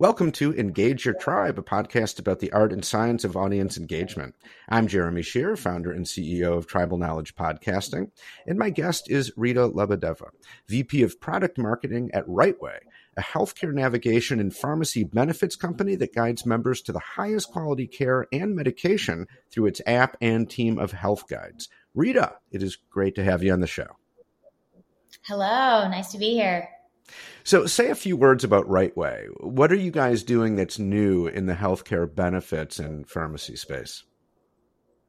Welcome to Engage Your Tribe, a podcast about the art and science of audience engagement. I'm Jeremy Shere, founder and CEO of Tribal Knowledge Podcasting, and my guest is Rita Lebedeva, VP of Product Marketing at Rightway, a healthcare navigation and pharmacy benefits company that guides members to the highest quality care and medication through its app and team of health guides. Rita, it is great to have you on the show. Hello, nice to be here. So, say a few words about Rightway. What are you guys doing that's new in the healthcare benefits and pharmacy space?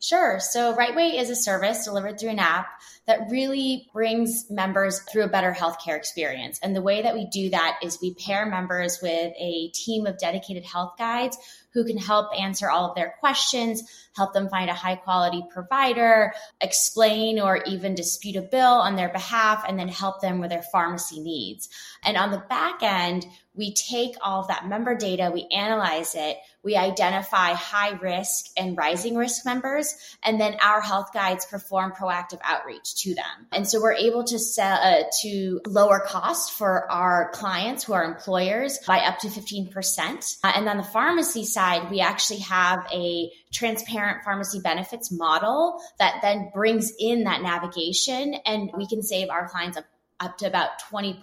Sure. So, Rightway is a service delivered through an app that really brings members through a better healthcare experience. And the way that we do that is we pair members with a team of dedicated health guides who can help answer all of their questions, help them find a high quality provider, explain or even dispute a bill on their behalf, and then help them with their pharmacy needs. And on the back end, we take all of that member data, we analyze it, we identify high risk and rising risk members, and then our health guides perform proactive outreach to them. And so we're able to sell uh, to lower costs for our clients who are employers by up to 15%. Uh, and on the pharmacy side, we actually have a transparent pharmacy benefits model that then brings in that navigation and we can save our clients up, up to about 20%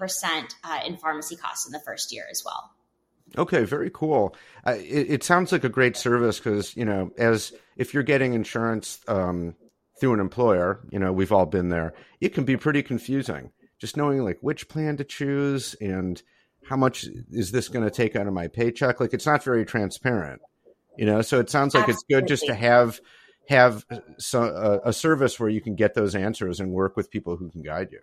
uh, in pharmacy costs in the first year as well. Okay, very cool. Uh, it, it, sounds like a great service because you know, as if you're getting insurance um, through an employer, you know, we've all been there. It can be pretty confusing, just knowing like which plan to choose and how much is this going to take out of my paycheck. Like, it's not very transparent, you know. So it sounds like Absolutely. it's good just to have have so, a, a service where you can get those answers and work with people who can guide you.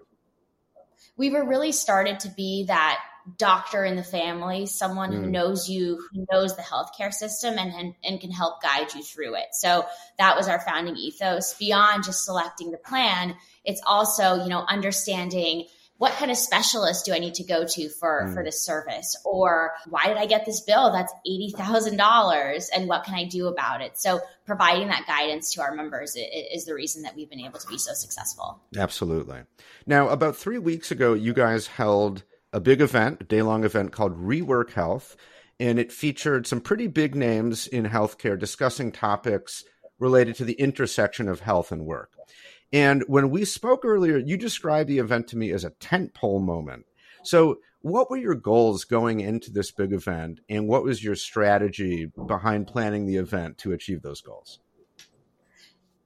We were really started to be that doctor in the family, someone mm. who knows you, who knows the healthcare system and, and, and can help guide you through it. So that was our founding ethos. Beyond just selecting the plan, it's also, you know, understanding what kind of specialist do I need to go to for, mm. for this service? Or why did I get this bill that's $80,000 and what can I do about it? So providing that guidance to our members is the reason that we've been able to be so successful. Absolutely. Now, about three weeks ago, you guys held a big event, a day long event called Rework Health, and it featured some pretty big names in healthcare discussing topics related to the intersection of health and work. And when we spoke earlier, you described the event to me as a tentpole moment. So, what were your goals going into this big event, and what was your strategy behind planning the event to achieve those goals?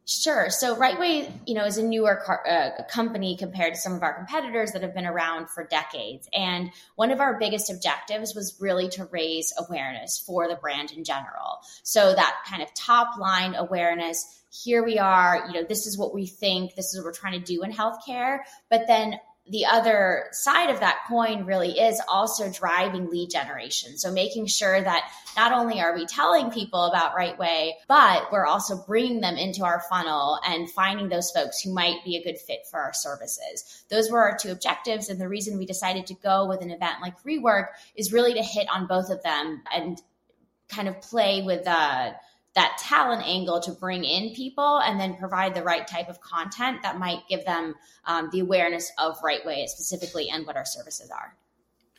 Sure. So Rightway, you know, is a newer car, uh, company compared to some of our competitors that have been around for decades. And one of our biggest objectives was really to raise awareness for the brand in general. So that kind of top line awareness. Here we are, you know, this is what we think, this is what we're trying to do in healthcare. But then the other side of that coin really is also driving lead generation. So making sure that not only are we telling people about Rightway, but we're also bringing them into our funnel and finding those folks who might be a good fit for our services. Those were our two objectives. And the reason we decided to go with an event like Rework is really to hit on both of them and kind of play with, uh, that talent angle to bring in people and then provide the right type of content that might give them um, the awareness of Rightway specifically and what our services are.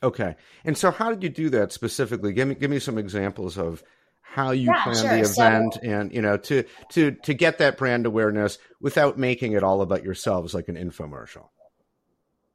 Okay. And so how did you do that specifically? Give me give me some examples of how you yeah, plan sure. the event so, and you know to to to get that brand awareness without making it all about yourselves like an infomercial.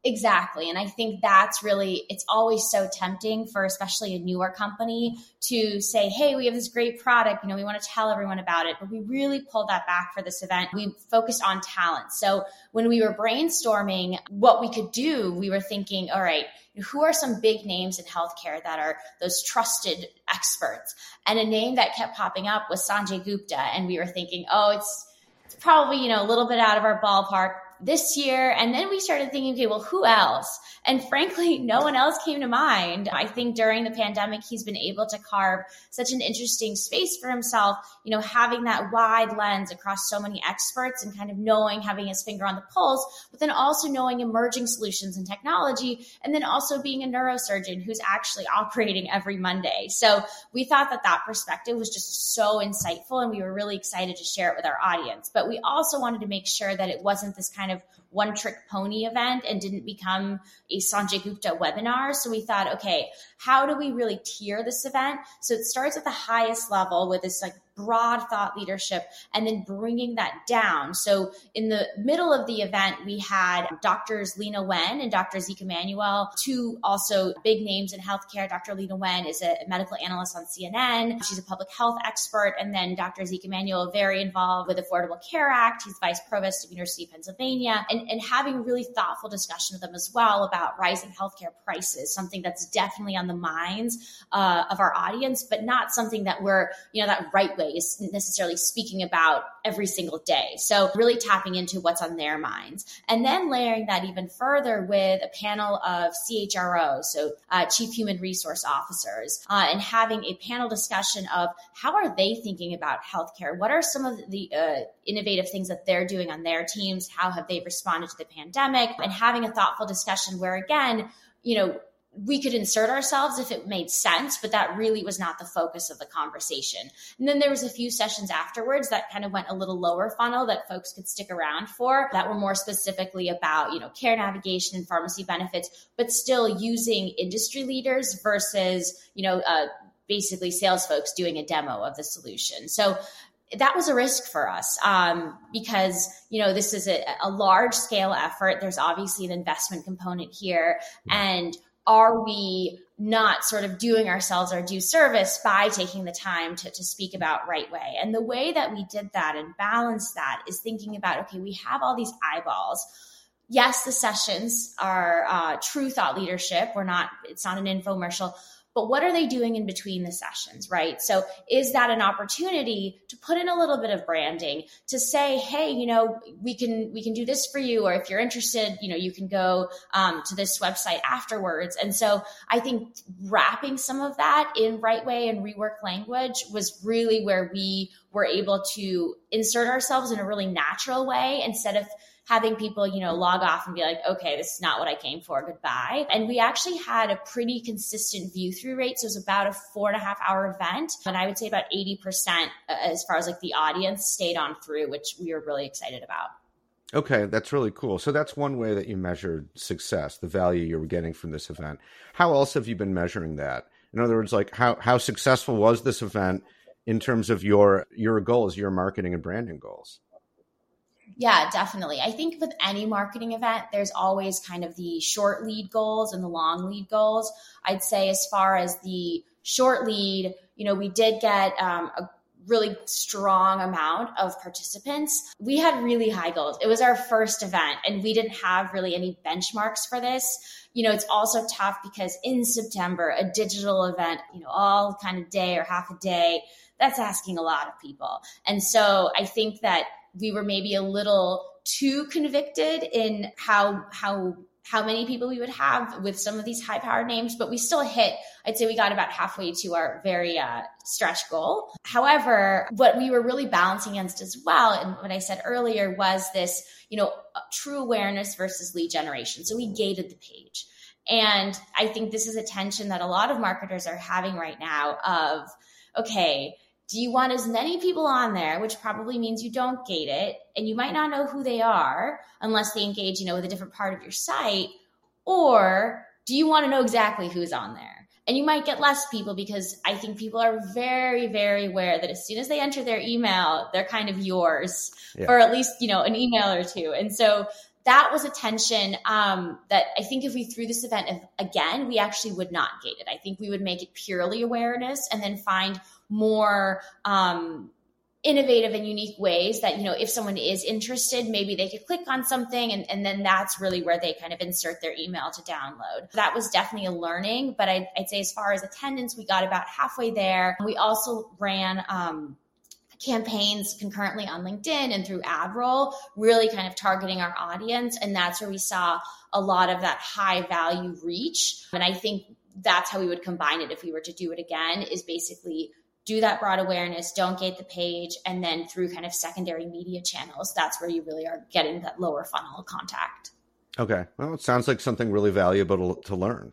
Exactly. And I think that's really, it's always so tempting for especially a newer company to say, hey, we have this great product. You know, we want to tell everyone about it. But we really pulled that back for this event. We focused on talent. So when we were brainstorming what we could do, we were thinking, all right, who are some big names in healthcare that are those trusted experts? And a name that kept popping up was Sanjay Gupta. And we were thinking, oh, it's, it's probably, you know, a little bit out of our ballpark this year. And then we started thinking, okay, well, who else? And frankly, no one else came to mind. I think during the pandemic, he's been able to carve such an interesting space for himself, you know, having that wide lens across so many experts and kind of knowing, having his finger on the pulse, but then also knowing emerging solutions and technology, and then also being a neurosurgeon who's actually operating every Monday. So we thought that that perspective was just so insightful and we were really excited to share it with our audience. But we also wanted to make sure that it wasn't this kind kind of one trick pony event and didn't become a Sanjay Gupta webinar. So we thought, okay, how do we really tier this event? So it starts at the highest level with this like broad thought leadership and then bringing that down. So in the middle of the event, we had doctors Leana Wen and Dr. Zeke Emanuel, two also big names in healthcare. Dr. Leana Wen is a medical analyst on CNN. She's a public health expert. And then Dr. Zeke Emanuel, very involved with Affordable Care Act. He's vice provost of University of Pennsylvania and, and having really thoughtful discussion with them as well about rising healthcare prices, something that's definitely on the minds uh, of our audience, but not something that we're, you know, that Rightway is necessarily speaking about every single day. So really tapping into what's on their minds. And then layering that even further with a panel of CHROs, so uh, Chief Human Resource Officers, uh, and having a panel discussion of how are they thinking about healthcare? What are some of the uh, innovative things that they're doing on their teams? How have they responded to the pandemic? And having a thoughtful discussion where, again, you know, we could insert ourselves if it made sense, but that really was not the focus of the conversation. And then there was a few sessions afterwards that kind of went a little lower funnel that folks could stick around for that were more specifically about, you know, care navigation and pharmacy benefits, but still using industry leaders versus, you know, uh, basically sales folks doing a demo of the solution. So that was a risk for us um, because you know this is a, a large scale effort there's obviously an investment component here and are we not sort of doing ourselves our due service by taking the time to, to speak about Rightway? And the way that we did that and balance that is thinking about okay we have all these eyeballs. Yes the sessions are uh, true thought leadership. We're not it's not an infomercial but what are they doing in between the sessions right? So is that an opportunity to put in a little bit of branding to say hey you know we can we can do this for you or if you're interested you know you can go um, to this website afterwards. And so i think wrapping some of that in Rightway and rework language was really where we were able to insert ourselves in a really natural way instead of having people, you know, log off and be like, okay, this is not what I came for. Goodbye. And we actually had a pretty consistent view through rate. So it was about a four and a half hour event. And I would say about 80% uh, as far as like the audience stayed on through, which we were really excited about. Okay, that's really cool. So that's one way that you measured success, the value you were getting from this event. How else have you been measuring that? In other words, like how, how successful was this event in terms of your your goals, your marketing and branding goals? Yeah, definitely. I think with any marketing event, there's always kind of the short lead goals and the long lead goals. I'd say, as far as the short lead, you know, we did get um, a really strong amount of participants. We had really high goals. It was our first event and we didn't have really any benchmarks for this. You know, it's also tough because in September, a digital event, you know, all kind of day or half a day, that's asking a lot of people. And so I think that we were maybe a little too convicted in how how how many people we would have with some of these high powered names, but we still hit, I'd say we got about halfway to our very uh, stretch goal. However, what we were really balancing against as well, and what I said earlier was this, you know, true awareness versus lead generation. So we gated the page. And I think this is a tension that a lot of marketers are having right now of, okay, do you want as many people on there, which probably means you don't gate it and you might not know who they are unless they engage, you know, with a different part of your site? Or do you want to know exactly who's on there? And you might get less people because I think people are very, very aware that as soon as they enter their email, they're kind of yours yeah. for at least, you know, an email or two. And so that was a tension um, that I think if we threw this event again, we actually would not gate it. I think we would make it purely awareness and then find more um, innovative and unique ways that you know if someone is interested maybe they could click on something and, and then that's really where they kind of insert their email to download. That was definitely a learning but I'd, I'd say as far as attendance we got about halfway there. We also ran um, campaigns concurrently on linkedin and through adroll really kind of targeting our audience. And that's where we saw a lot of that high value reach. And i think that's how we would combine it if we were to do it again is basically do that broad awareness, don't gate the page, and then through kind of secondary media channels, that's where you really are getting that lower funnel contact. Okay. Well, it sounds like something really valuable to, to learn.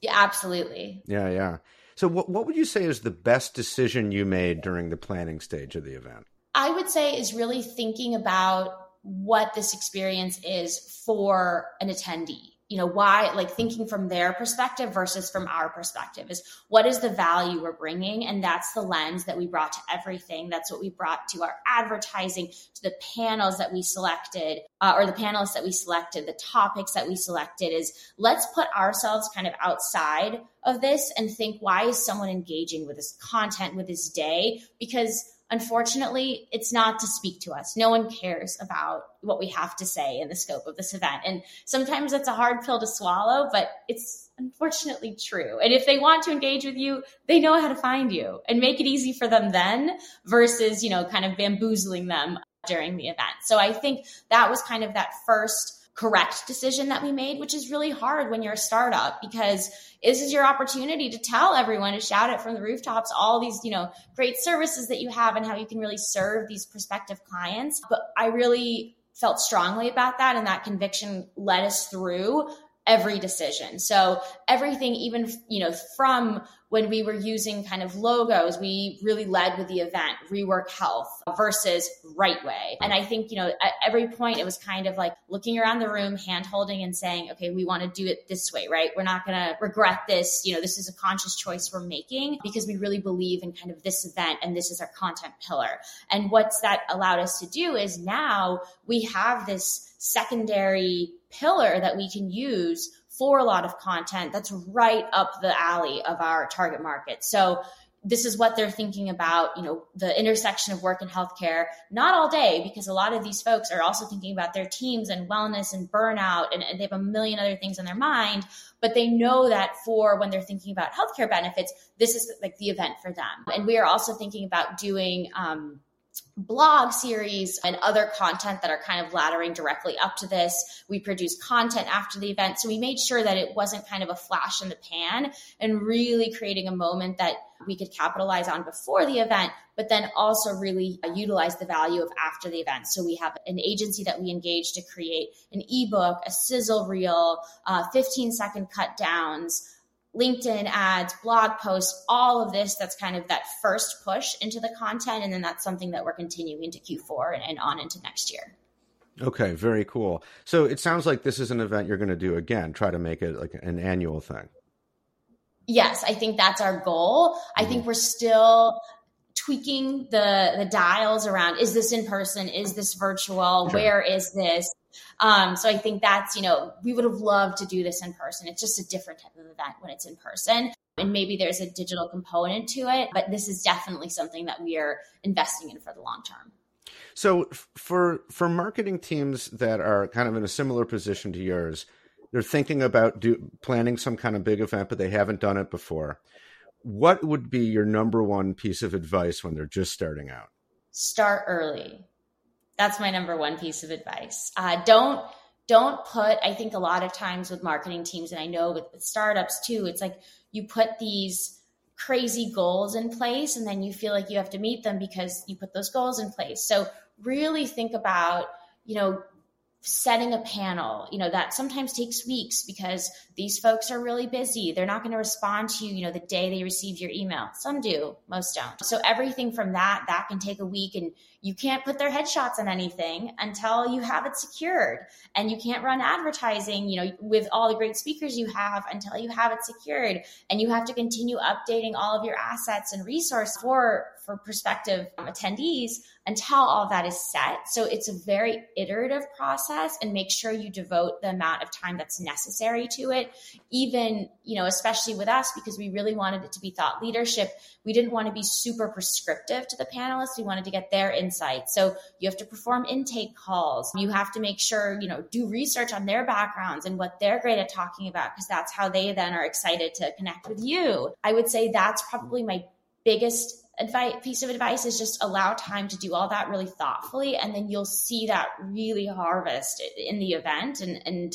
Yeah, absolutely. Yeah, yeah. So, what, what would you say is the best decision you made during the planning stage of the event? I would say is really thinking about what this experience is for an attendee you know why like thinking from their perspective versus from our perspective is what is the value we're bringing? And that's the lens that we brought to everything. That's what we brought to our advertising to the panels that we selected uh, or the panelists that we selected the topics that we selected is let's put ourselves kind of outside of this and think why is someone engaging with this content with this day? Because unfortunately, it's not to speak to us. No one cares about what we have to say in the scope of this event. And sometimes it's a hard pill to swallow, but it's unfortunately true. And if they want to engage with you, they know how to find you and make it easy for them then versus, you know, kind of bamboozling them during the event. So I think that was kind of that first correct decision that we made, which is really hard when you're a startup because this is your opportunity to tell everyone to shout it from the rooftops all these, you know, great services that you have and how you can really serve these prospective clients. But I really felt strongly about that and that conviction led us through every decision. So everything, even, you know, from when we were using kind of logos, we really led with the event, Rework Health versus Rightway. And I think, you know, at every point it was kind of like looking around the room, hand holding and saying, okay, we want to do it this way, right? We're not going to regret this. You know, this is a conscious choice we're making because we really believe in kind of this event and this is our content pillar. And what's that allowed us to do is now we have this secondary pillar that we can use for a lot of content that's right up the alley of our target market. So this is what they're thinking about, you know, the intersection of work and healthcare, not all day, because a lot of these folks are also thinking about their teams and wellness and burnout, and, and they have a million other things on their mind. But they know that for when they're thinking about healthcare benefits, this is like the event for them. And we are also thinking about doing, um, blog series and other content that are kind of laddering directly up to this. We produce content after the event. So we made sure that it wasn't kind of a flash in the pan and really creating a moment that we could capitalize on before the event, but then also really utilize the value of after the event. So we have an agency that we engage to create an ebook, a sizzle reel, uh, 15 second cut downs, LinkedIn ads, blog posts, all of this. That's kind of that first push into the content. And then that's something that we're continuing to Q4 and, and on into next year. Okay, very cool. So it sounds like this is an event you're going to do again, try to make it like an annual thing. Yes, I think that's our goal. Mm-hmm. I think we're still tweaking the the dials around is this in person is this virtual sure. where is this um, so I think that's, you know, we would have loved to do this in person. It's just a different type of event when it's in person. And maybe there's a digital component to it, but this is definitely something that we are investing in for the long term. So for for marketing teams that are kind of in a similar position to yours, they're thinking about do, planning some kind of big event, but they haven't done it before. What would be your number one piece of advice when they're just starting out? Start early. That's my number one piece of advice. Uh, don't don't put. I think a lot of times with marketing teams, and I know with, with startups too, it's like you put these crazy goals in place, and then you feel like you have to meet them because you put those goals in place. So really think about you know setting a panel you know that sometimes takes weeks because these folks are really busy. They're not going to respond to you you know the day they receive your email. Some do most don't. So everything from that that can take a week and you can't put their headshots on anything until you have it secured. And you can't run advertising you know with all the great speakers you have until you have it secured. And you have to continue updating all of your assets and resources for for prospective attendees until all that is set. So it's a very iterative process and make sure you devote the amount of time that's necessary to it. Even, you know, especially with us, because we really wanted it to be thought leadership. We didn't want to be super prescriptive to the panelists. We wanted to get their insights. So you have to perform intake calls. You have to make sure, you know, do research on their backgrounds and what they're great at talking about, because that's how they then are excited to connect with you. I would say that's probably my biggest advice piece of advice is just allow time to do all that really thoughtfully and then you'll see that really harvest in the event and and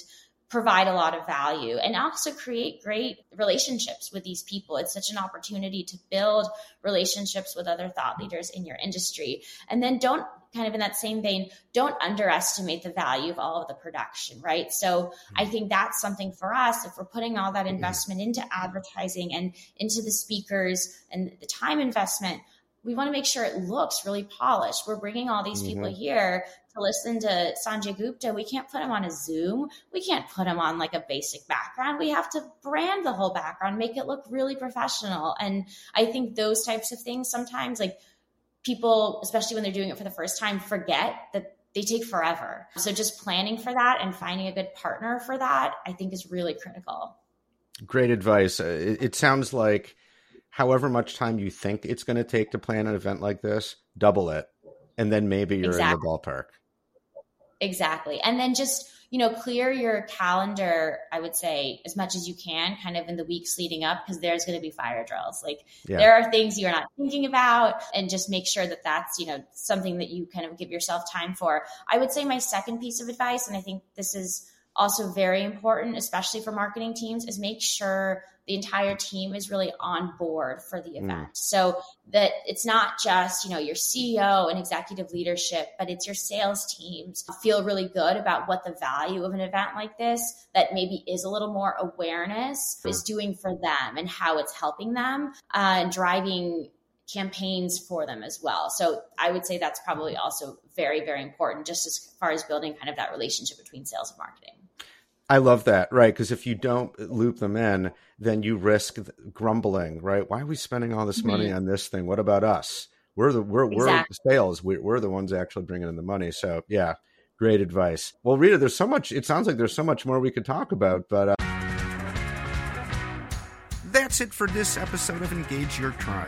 provide a lot of value and also create great relationships with these people. It's such an opportunity to build relationships with other thought leaders in your industry. And then don't kind of in that same vein, don't underestimate the value of all of the production, right? So I think that's something for us. If we're putting all that investment into advertising and into the speakers and the time investment, we want to make sure it looks really polished. We're bringing all these people mm-hmm. here to listen to Sanjay Gupta, we can't put him on a Zoom. We can't put him on like a basic background. We have to brand the whole background, make it look really professional. And I think those types of things sometimes, like people, especially when they're doing it for the first time, forget that they take forever. So just planning for that and finding a good partner for that, I think is really critical. Great advice. Uh, it, it sounds like however much time you think it's going to take to plan an event like this, double it. And then maybe you're exactly. in the ballpark. Exactly. And then just, you know, clear your calendar, I would say, as much as you can, kind of in the weeks leading up, because there's going to be fire drills. Like yeah. there are things you're not thinking about, and just make sure that that's, you know, something that you kind of give yourself time for. I would say my second piece of advice, and I think this is also very important, especially for marketing teams, is make sure the entire team is really on board for the mm. event. Mm. So that it's not just, you know, your CEO and executive leadership, but it's your sales teams feel really good about what the value of an event like this that maybe is a little more awareness sure. is doing for them and how it's helping them uh, and driving campaigns for them as well. So I would say that's probably also very, very important just as far as building kind of that relationship between sales and marketing. I love that, right? Because if you don't loop them in, then you risk grumbling, right? Why are we spending all this mm-hmm. money on this thing? What about us? We're the we're exactly. we're sales. We're, we're the ones actually bringing in the money. So yeah, great advice. Well, Rita, there's so much. It sounds like there's so much more we could talk about, but. Uh... That's it for this episode of Engage Your Tribe.